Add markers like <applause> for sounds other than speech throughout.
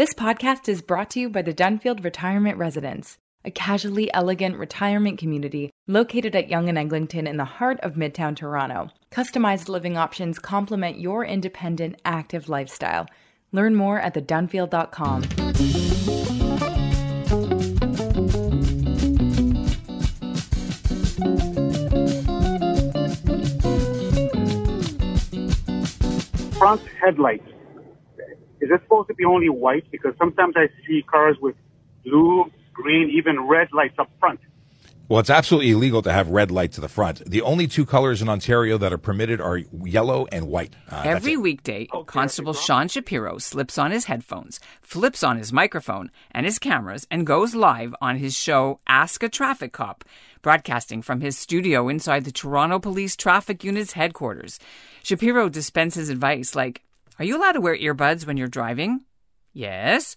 This podcast is brought to you by the Dunfield Retirement Residence, a casually elegant retirement community located at Yonge and Eglinton in the heart of Midtown Toronto. Customized living options complement your independent, active lifestyle. Learn more at thedunfield.com. front headlights. Is it supposed to be only white? Because sometimes I see cars with blue, green, even red lights up front. Well, it's absolutely illegal to have red light to the front. The only two colors in Ontario that are permitted are yellow and white. Uh, Every weekday, okay, Constable Sean Shapiro slips on his headphones, flips on his microphone and his cameras, and goes live on his show Ask a Traffic Cop, broadcasting from his studio inside the Toronto Police Traffic Unit's headquarters. Shapiro dispenses advice like Are you allowed to wear earbuds when you're driving? Yes.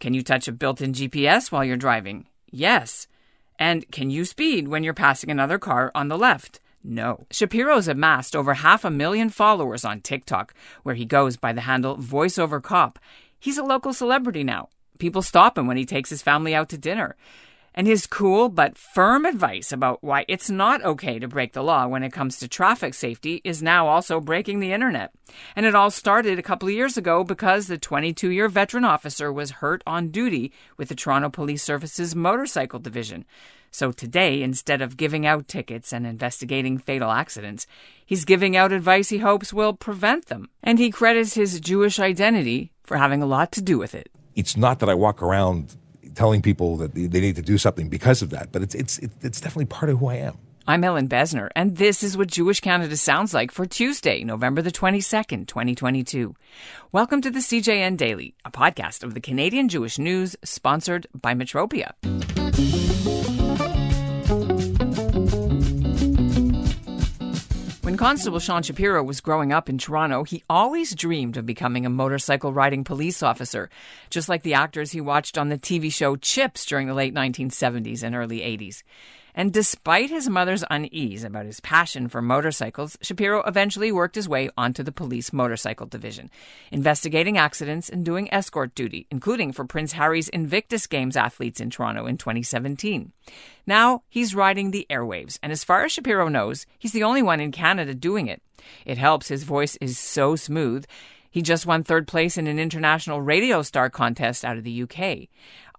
Can you touch a built in GPS while you're driving? Yes. And can you speed when you're passing another car on the left? No. Shapiro's amassed over half a million followers on TikTok, where he goes by the handle VoiceOver Cop. He's a local celebrity now. People stop him when he takes his family out to dinner and his cool but firm advice about why it's not okay to break the law when it comes to traffic safety is now also breaking the internet. And it all started a couple of years ago because the 22 year veteran officer was hurt on duty with the Toronto Police Service's motorcycle division. So today, instead of giving out tickets and investigating fatal accidents, he's giving out advice he hopes will prevent them. And he credits his Jewish identity for having a lot to do with it. It's not that I walk around telling people that they need to do something because of that. But it's it's it's definitely part of who I am. I'm Ellin Bessner, and this is what Jewish Canada sounds like for Tuesday, November the 22nd, 2022. Welcome to the CJN Daily, a podcast of the Canadian Jewish News, sponsored by Metropia. Constable Sean Shapiro was growing up in Toronto, he always dreamed of becoming a motorcycle riding police officer, just like the actors he watched on the TV show Chips during the late 1970s and early 80s. And despite his mother's unease about his passion for motorcycles, Shapiro eventually worked his way onto the police motorcycle division, investigating accidents and doing escort duty, including for Prince Harry's Invictus Games athletes in Toronto in 2017. Now he's riding the airwaves, and as far as Shapiro knows, he's the only one in Canada doing it. It helps his voice is so smooth. He just won third place in an international radio star contest out of the UK.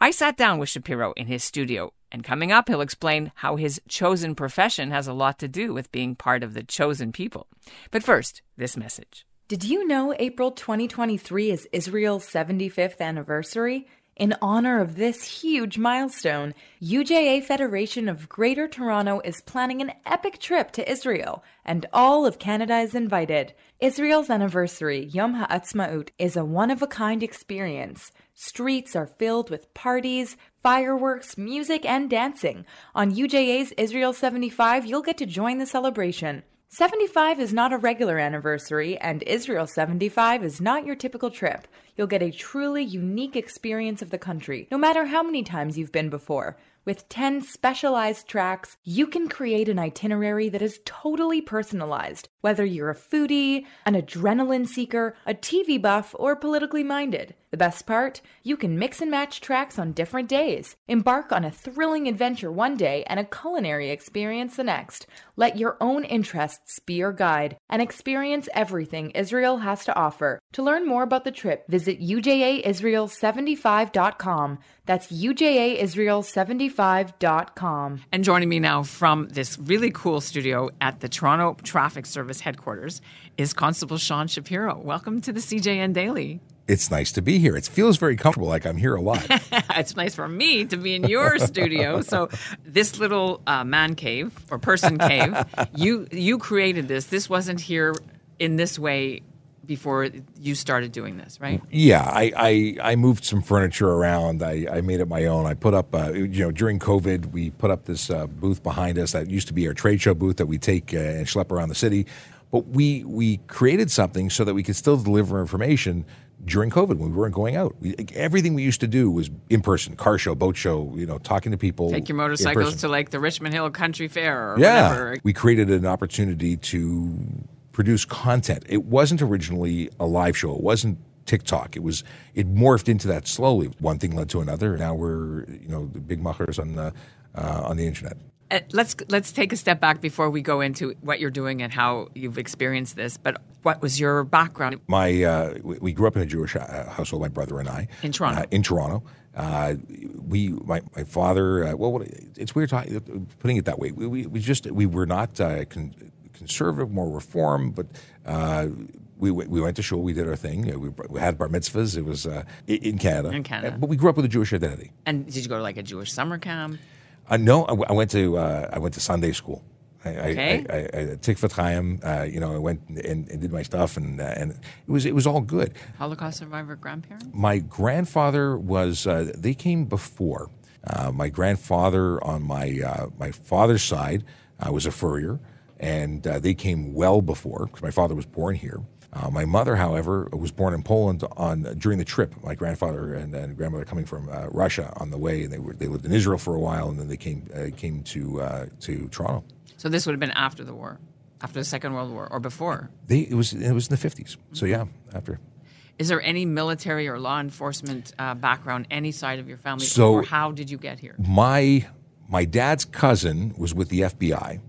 I sat down with Shapiro in his studio and coming up, he'll explain how his chosen profession has a lot to do with being part of the chosen people. But first, this message. Did you know April 2023 is Israel's 75th anniversary? In honor of this huge milestone, UJA Federation of Greater Toronto is planning an epic trip to Israel, and all of Canada is invited. Israel's anniversary, Yom Ha'atzmaut, is a one of a kind experience. Streets are filled with parties, fireworks, music, and dancing. On UJA's Israel 75, you'll get to join the celebration. 75 is not a regular anniversary, and Israel 75 is not your typical trip. You'll get a truly unique experience of the country, no matter how many times you've been before. With 10 specialized tracks, you can create an itinerary that is totally personalized, whether you're a foodie, an adrenaline seeker, a TV buff, or politically minded. The best part? You can mix and match tracks on different days. Embark on a thrilling adventure one day and a culinary experience the next. Let your own interests be your guide and experience everything Israel has to offer. To learn more about the trip, visit ujaisrael75.com. That's ujaisrael75.com. And joining me now from this really cool studio at the Toronto Traffic Service headquarters is Constable Sean Shapiro. Welcome to the CJN Daily it's nice to be here. It feels very comfortable, like I'm here a lot. <laughs> it's nice for me to be in your <laughs> studio. So this little uh, man cave or person cave, <laughs> you you created this. This wasn't here in this way before you started doing this, right? Yeah, I, I, I moved some furniture around. I, I made it my own. I put up, uh, you know, during COVID, we put up this uh, booth behind us that used to be our trade show booth that we take uh, and schlep around the city. But we we created something so that we could still deliver information during COVID when we weren't going out. We, everything we used to do was in person, car show, boat show, you know, talking to people. Take your motorcycles to like the Richmond Hill Country Fair or yeah. whatever. We created an opportunity to produce content. It wasn't originally a live show. It wasn't TikTok. It was it morphed into that slowly. One thing led to another. Now we're you know the big muckers on the uh, on the internet. Uh, let's let's take a step back before we go into what you're doing and how you've experienced this. But what was your background? My uh, we, grew up in a Jewish uh, household. My brother and I In Toronto. Uh, in Toronto. Uh, we my my father. Uh, well, what, it's weird talking, putting it that way. We, we, we just we were not uh, con- conservative, more reform, but. Uh, we, we went to shul. We did our thing. We, we had bar mitzvahs. It was uh, in Canada. In Canada. but we grew up with a Jewish identity. And did you go to like a Jewish summer camp? Uh, no, I, w- I went to uh, I went to Sunday school. I, Okay. I, I, I, I Tikvat Chaim, uh, you know, I went and, and did my stuff, and uh, and it was it was all good. Holocaust survivor grandparents. My grandfather was uh, they came before. Uh, my grandfather on my uh, my father's side uh, was a furrier, and uh, they came well before because my father was born here. Uh, my mother, however, was born in Poland on during the trip. My grandfather and, and grandmother coming from uh, Russia on the way, and they were they lived in Israel for a while, and then they came uh, came to uh, to Toronto. So this would have been after the war, after the Second World War, or before. They it was it was in the fifties. So yeah, after. Is there any military or law enforcement uh, background, any side of your family, So- or how did you get here? my my dad's cousin was with the FBI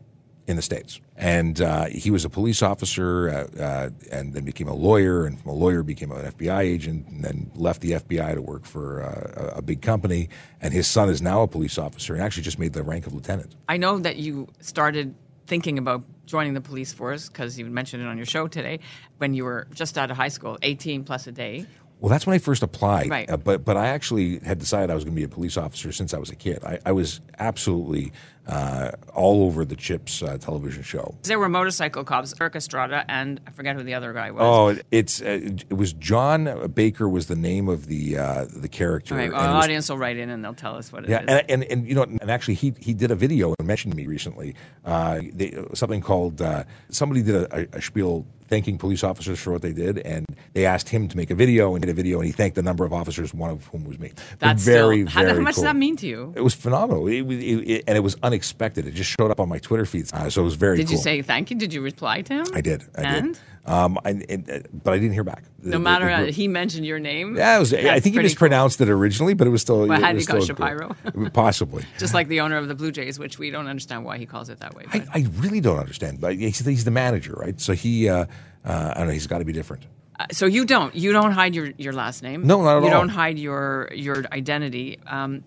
in the states, and uh, he was a police officer, uh, uh, and then became a lawyer, and from a lawyer became an FBI agent, and then left the FBI to work for uh, a a big company. And his son is now a police officer, and actually just made the rank of lieutenant. I know that you started thinking about joining the police force because you mentioned it on your show today when you were just out of high school, 18 plus a day. Well, that's when I first applied. Right. Uh, but but I actually had decided I was going to be a police officer since I was a kid. I, I was absolutely uh, all over the Chips uh, television show. There were motorcycle cops, Erik Estrada, and I forget who the other guy was. Oh, it's uh, it was Jon Baker was the name of the uh, the character. All right, and our was- audience will write in and they'll tell us what it is. yeah, and, and and you know, and actually, he he did a video and mentioned me recently. Uh, they, something called uh, somebody did a, a spiel thanking police officers for what they did, and they asked him to make a video and did a video, and he thanked the number of officers, one of whom was me. That's very still, how, very how much cool. does that mean to you? It was phenomenal, it, it, it- and it was unexpected. It just showed up on my Twitter feeds, uh, so it was very. Did you say thank you? Did you reply to him? I did? I and? did. Um, I, uh, but I didn't hear back. No matter how he mentioned your name. Yeah, it was, I think he mispronounced it originally, but it was still. Well, it how did he call cool. Shapiro? <laughs> Possibly. <laughs> Just like the owner of the Blue Jays, which we don't understand why he calls it that way. I, I really don't understand, but he's, he's the manager, right? So he, uh, uh, I don't know, he's got to be different. Uh, so you don't you don't hide your, your last name. No, not at you all. don't hide your your identity. Um,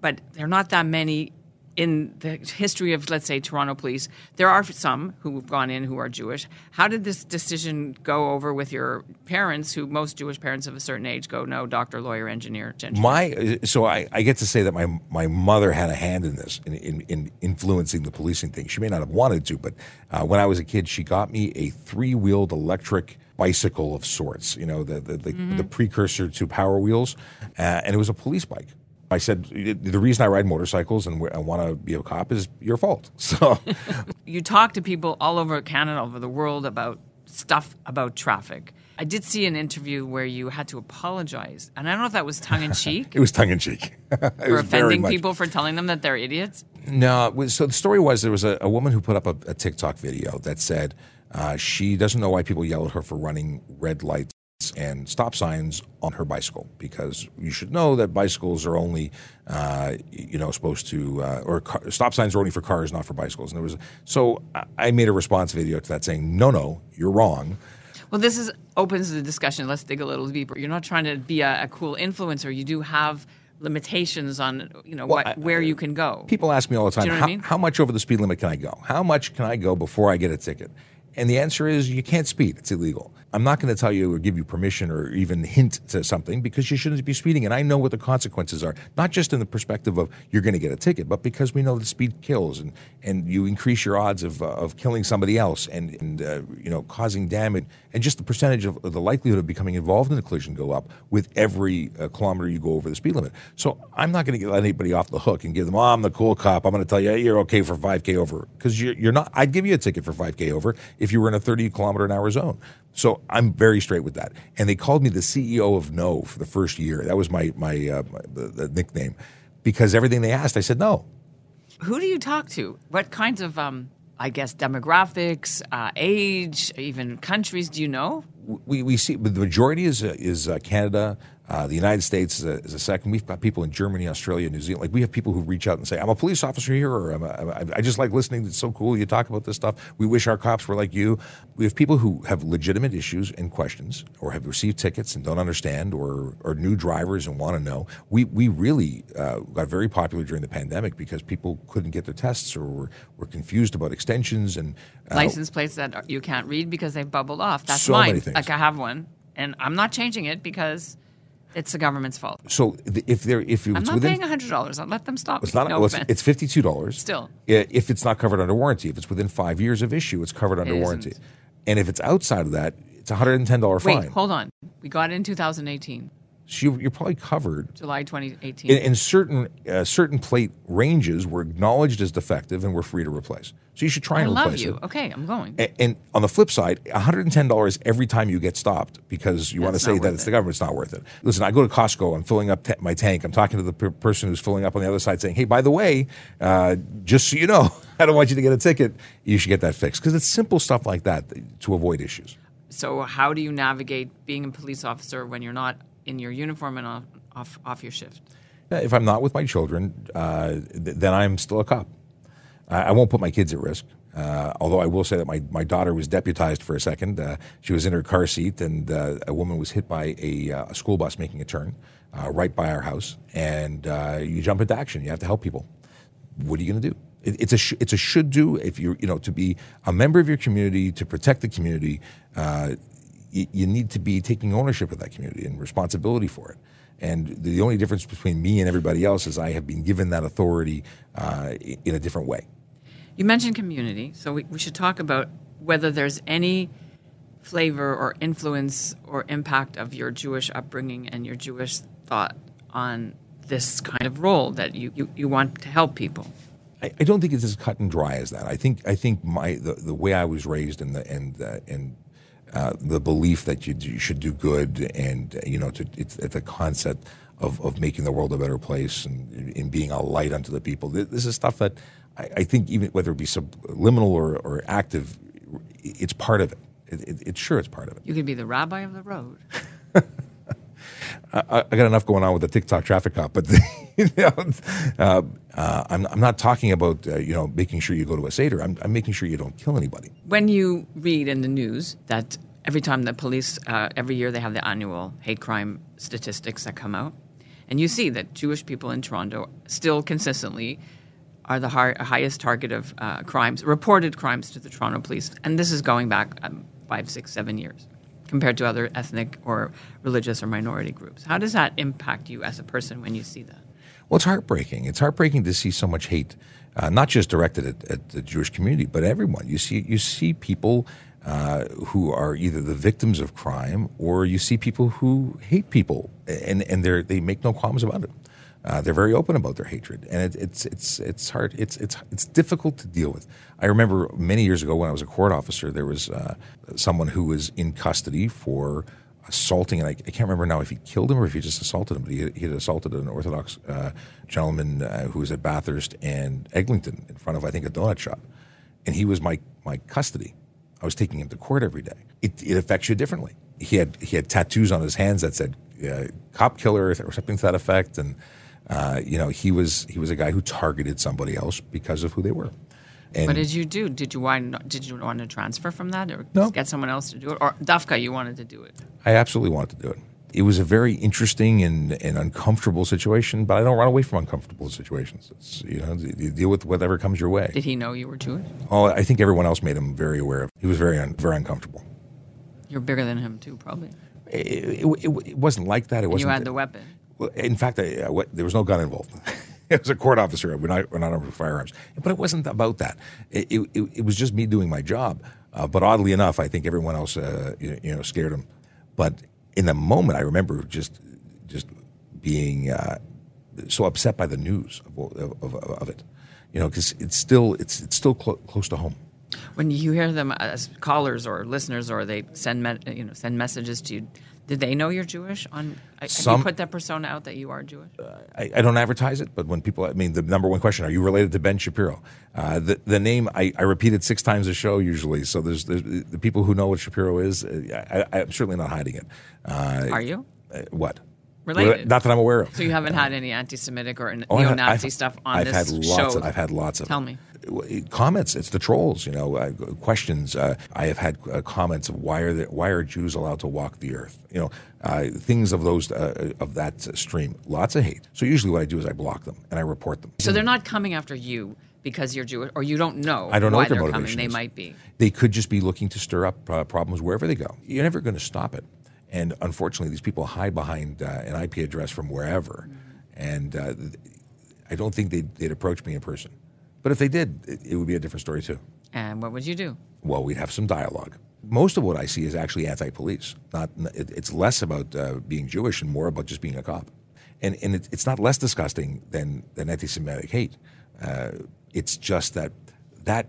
but there are not that many in the history of let's say Toronto police. There are some who have gone in who are Jewish. How did this decision go over with your parents? Who most Jewish parents of a certain age go no doctor, lawyer, engineer. engineer. My, so I, I get to say that my my mother had a hand in this, in, in, in influencing the policing thing. She may not have wanted to, but uh, when I was a kid, she got me a three wheeled electric bicycle of sorts. You know, the the, the, the precursor to Power Wheels, uh, and it was a police bike. I said the reason I ride motorcycles and I want to be a cop is your fault. <laughs> So <laughs> you talk to people all over Canada, all over the world about stuff about traffic. I did see an interview where you had to apologize, and I don't know if that was tongue in <laughs> cheek it was tongue in cheek. for offending people for telling them that they're idiots. No, was, so the story was there was a, a woman who put up a, a TikTok video that said uh, she doesn't know why people yell at her for running red lights and stop signs on her bicycle because you should know that bicycles are only uh, you know supposed to uh, or car, stop signs are only for cars not for bicycles and there was so I- made a response video to that saying no no you're wrong Well, this is opens the discussion. Let's dig a little deeper. You're not trying to be a, a cool influencer. You do have limitations on you know what, I- where you can go. People ask me all the time, you know how, I mean? how much over the speed limit can I go? How much can I go before I get a ticket? And the answer is you can't speed. It's illegal. I'm not going to tell you or give you permission or even hint to something because you shouldn't be speeding. And I know what the consequences are, not just in the perspective of you're going to get a ticket, but because we know that speed kills and, and you increase your odds of, uh, of killing somebody else and, and uh, you know, causing damage. And just the percentage of, the likelihood of becoming involved in a collision go up with every uh, kilometer you go over the speed limit. So I'm not going to let anybody off the hook and give them, oh, I'm the cool cop. I'm going to tell you, hey, you're okay for 5K over. Because you're, you're not, I'd give you a ticket for 5K over if you were in a 30 kilometer an hour zone. So I'm very straight with that. And they called me the CEO of No for the first year. That was my, my, uh, my the, the nickname. Because everything they asked, I said no. Who do you talk to? What kinds of um, I guess demographics, uh, age, even countries do you know? We, we see the majority is uh, is uh, Canada. Uh, the United States is a, is a, second. We've got people in Germany, Australia, New Zealand. Like we have people who reach out and say, "I'm a police officer here," or a, "I just like listening. It's so cool. You talk about this stuff. We wish our cops were like you." We have people who have legitimate issues and questions, or have received tickets and don't understand, or are new drivers and want to know. We we really uh, got very popular during the pandemic because people couldn't get their tests or were, were confused about extensions and uh, license plates that you can't read because they've bubbled off. That's so mine. Many things. Like I have one, and I'm not changing it because it's the government's fault. So if there, if I'm it's not within, paying hundred dollars. I'll let them stop. It's me. not. No well, it's, offense. it's fifty-two dollars. Still. if it's not covered under warranty. If it's within five years of issue, it's covered under It warranty. isn't. And if it's outside of that, it's a hundred and ten dollar Wait, fine. hold on. We got it in 2018, So you, you're probably covered. July 2018. In, in certain uh, certain plate ranges were acknowledged as defective and were free to replace. So you should try and replace it. I and love you. it. Okay, I'm going. A- And on the flip side, $110 every time you get stopped because you want to say that it's it. the government's not worth it. Listen, I go to Costco, I'm filling up ta- my tank, I'm talking to the per- person who's filling up on the other side saying, hey, by the way, uh, just so you know, <laughs> I don't want you to get a ticket. You should get that fixed. Because it's simple stuff like that to avoid issues. So how do you navigate being a police officer when you're not in your uniform and off off, off your shift? If I'm not with my children, uh, th- then I'm still a cop. I, I won't put my kids at risk. Uh, although I will say that my, my daughter was deputized for a second. Uh, she was in her car seat, and uh, a woman was hit by a, uh, a school bus making a turn uh, right by our house. And uh, you jump into action. You have to help people. What are you going to do? It, it's a sh- it's a should do. If you're you know to be a member of your community to protect the community, you, you need to be taking ownership of that community and responsibility for it. And the only difference between me and everybody else is I have been given that authority uh, in a different way. You mentioned community, so we, we should talk about whether there's any flavor or influence or impact of your Jewish upbringing and your Jewish thought on this kind of role that you, you, you want to help people. I, I don't think it's as cut and dry as that. I think I think my the, the way I was raised and the and uh, and uh, the belief that you, do- you should do good and you know to, it's, it's a concept of, of making the world a better place and, and being a light unto the people. This is stuff that I, I think even whether it be subliminal or, or active, it's part of it. It, it. It's sure it's part of it. You could be the rabbi of the road. <laughs> I, I got enough going on with the TikTok traffic cop, but <laughs> you know, uh, uh, I'm, I'm not talking about uh, you know making sure you go to a seder. I'm, I'm making sure you don't kill anybody. When you read in the news that every time the police, uh, every year they have the annual hate crime statistics that come out, and you see that Jewish people in Toronto still consistently are the hi- highest target of uh, crimes, reported crimes to the Toronto police, and this is going back um, five, six, seven years compared to other ethnic or religious or minority groups. How does that impact you as a person when you see that? Well, it's heartbreaking. It's heartbreaking to see so much hate, uh, not just directed at, at the Jewish community, but everyone. You see, you see people uh, who are either the victims of crime, or you see people who hate people, and and they make no qualms about it. Uh, they're very open about their hatred, and it, it's it's it's hard. It's it's it's difficult to deal with. I remember many years ago when I was a court officer, there was uh, someone who was in custody for assaulting, and I, I can't remember now if he killed him or if he just assaulted him, but he, he had assaulted an Orthodox uh, gentleman uh, who was at Bathurst and Eglinton in front of I think a donut shop, and he was my my custody. I was taking him to court every day. It, it affects you differently. He had he had tattoos on his hands that said uh, "cop killer" or something to that effect, and uh, you know he was he was a guy who targeted somebody else because of who they were. And What did you do? Did you want did you want to transfer from that, or No. get someone else to do it, or Dafka you wanted to do it? I absolutely wanted to do it. It was a very interesting and, and uncomfortable situation, but I don't run away from uncomfortable situations. It's, you know, you deal with whatever comes your way. Did he know you were Jewish? Oh, I think everyone else made him very aware of. He was very un, very uncomfortable. You're bigger than him too, probably. It, it, it, it wasn't like that. It wasn't. you had the weapon. Well, in fact, I, I, there was no gun involved. <laughs> it was a court officer. We're not, we're not with firearms. But it wasn't about that. It, it, it- it was just me doing my job. Uh, but oddly enough, I think everyone else, uh, you, you know, scared him. But in the moment, I remember just, just being uh, so upset by the news of, of, of, of it. You know, because it's still, it's, it's still clo- close to home. When you hear them as callers or listeners, or they send me, you know send messages to you, did they know you're Jewish? On have Some- you put that persona out that you are Jewish? I, I don't advertise it, but when people, I mean, the number one question: Are you related to Ben Shapiro? Uh, the the name I, I repeated six times a show usually. So there's, there's the people who know what Shapiro is. uh, I, I'm certainly not hiding it. Uh, Are you? uh, what? Related. Not that I'm aware of. So you haven't had any anti-Semitic or Oh, neo-Nazi I've- stuff on I've this had lots show? Of, I've had lots of. Tell me. Comments. It's the trolls. You know, uh, questions. Uh, I have had uh, comments of why are the, why are Jews allowed to walk the earth? You know, uh, things of those uh, of that stream. Lots of hate. So usually what I do is I block them and I report them. So they're not coming after you because you're Jewish, or you don't know. I don't know why they're coming. They might be. They could just be looking to stir up uh, problems wherever they go. You're never going to stop it. And unfortunately, these people hide behind uh, an IP address from wherever. And uh, th- I don't think they'd, they'd approach me in person. But if they did, it, it would be a different story too. And what would you do? Well, we'd have some dialogue. Most of what I see is actually anti-police. Not it, it's less about uh, being Jewish and more about just being a cop. And and it, it's not less disgusting than than anti-Semitic hate. Uh, it's just that that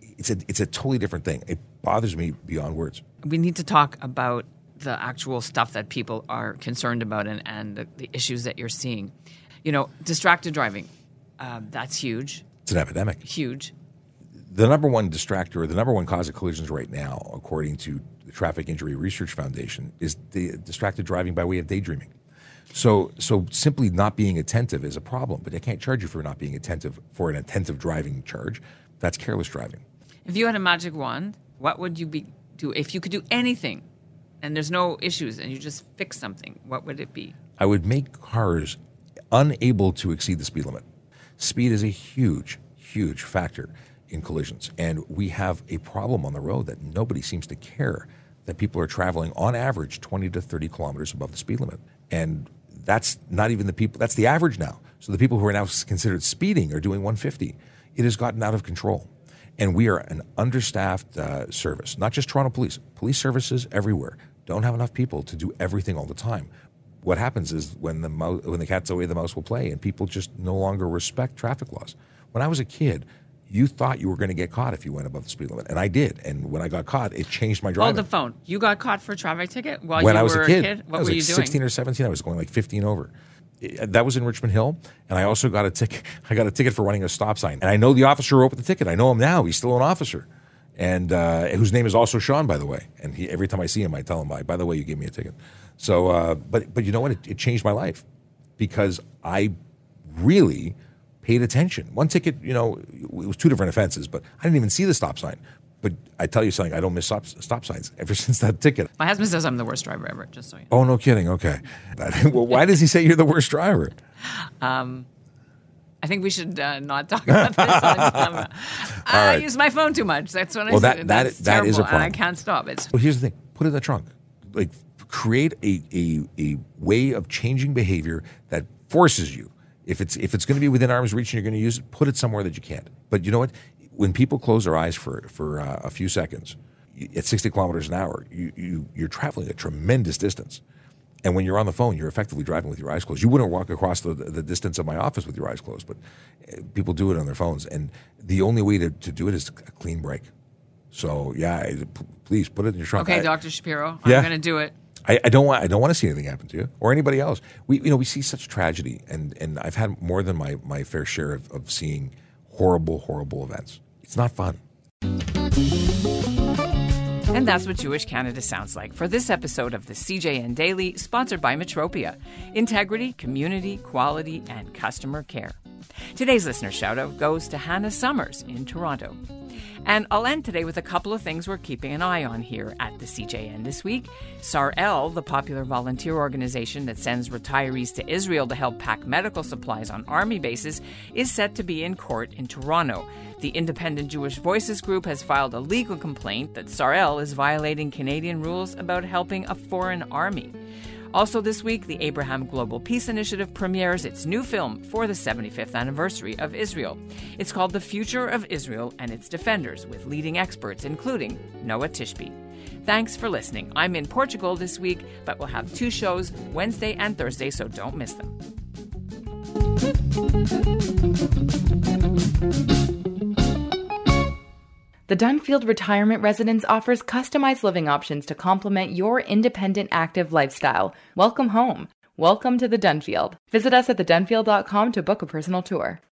it's a it's a totally different thing. It bothers me beyond words. We need to talk about the actual stuff that people are concerned about and, and the, the issues that you're seeing. You know, distracted driving. Um, that's huge, It's an epidemic. huge. The number one distractor, the number one cause of collisions right now, according to the Traffic Injury Research Foundation, is the distracted driving by way of daydreaming. So, so simply not being attentive is a problem, but they can't charge you for not being attentive for an attentive driving charge. That's careless driving. If you had a magic wand, what would you be do if you could do anything and there's no issues and you just fix something? What would it be? I would make cars unable to exceed the speed limit. Speed is a huge, huge factor in collisions. And we have a problem on the road that nobody seems to care that people are traveling on average 20 to 30 kilometers above the speed limit. And that's not even the people, that's the average now. So the people who are now considered speeding are doing 150. It has gotten out of control. And we are an understaffed uh, service, not just Toronto Police, police services everywhere don't have enough people to do everything all the time. What happens is when the mouse, when the cat's away, the mouse will play, and people just no longer respect traffic laws. When I was a kid, you thought you were going to get caught if you went above the speed limit, and I did. And when I got caught, it changed my driving. Hold the phone. You got caught for a traffic ticket while when you I was were a kid, What I was were like you doing? 16 or 17. I was going like 15 over. That was in Richmond Hill, and I also got a ticket. <laughs> I got a ticket for running a stop sign, and I know the officer who wrote the ticket. I know him now. He's still an officer, and uh, whose name is also Sean, by the way. And he, every time I see him, I tell him, "By the way, you gave me a ticket." So, uh, but but you know what? It, it changed my life because I really paid attention. One ticket, you know, it was two different offenses, but I didn't even see the stop sign. But I tell you something, I don't miss stop, stop signs ever <laughs> since that ticket. My husband says I'm the worst driver ever. Just so you know. Oh, no kidding. Okay. <laughs> well, why does he say you're the worst driver? I think we should uh, not talk about this on <laughs> camera. I use my phone too much. That's what I Well, said. that- that- That's that is a terrible, and I can't stop. it. Well, here's the thing put it in the trunk. Like, create a, a, a way of changing behavior that forces you. If it's, if it's going to be within arm's reach and you're going to use it, put it somewhere that you can't. But you know what? When people close their eyes for, for uh, a few seconds, at 60 kilometers an hour, you, you, you're traveling a tremendous distance. And when you're on the phone, you're effectively driving with your eyes closed. You wouldn't walk across the, the distance of my office with your eyes closed, but uh, people do it on their phones. And the only way to, to do it is a clean break. So, yeah, I- p- please put it in your trunk. okay, I- Dr. Shapiro. Yeah. I'm going to do it. I, I don't want I don't want to see anything happen to you or anybody else. We you know we see such tragedy, and and I've had more than my my fair share of, of seeing horrible horrible events. It's not fun. And that's what Jewish Canada sounds like for this episode of the CJN Daily, sponsored by Metropia. Integrity, community, quality, and customer care. Today's listener shout out goes to Hannah Summers in Toronto. And I'll end today with a couple of things we're keeping an eye on here at the CJN this week. Sar-El, the popular volunteer organization that sends retirees to Israel to help pack medical supplies on army bases, is set to be in court in Toronto. The Independent Jewish Voices group has filed a legal complaint that Sar-El is violating Canadian rules about helping a foreign army. Also, this week, the Abraham Global Peace Initiative premieres its new film for the 75th anniversary of Israel. It's called The Future of Israel and Its Defenders, with leading experts, including Noa Tishby. Thanks for listening. I'm in Portugal this week, but we'll have two shows Wednesday and Thursday, so don't miss them. The Dunfield Retirement Residence offers customized living options to complement your independent, active lifestyle. Welcome home. Welcome to the Dunfield. Visit us at thedunfield.com to book a personal tour.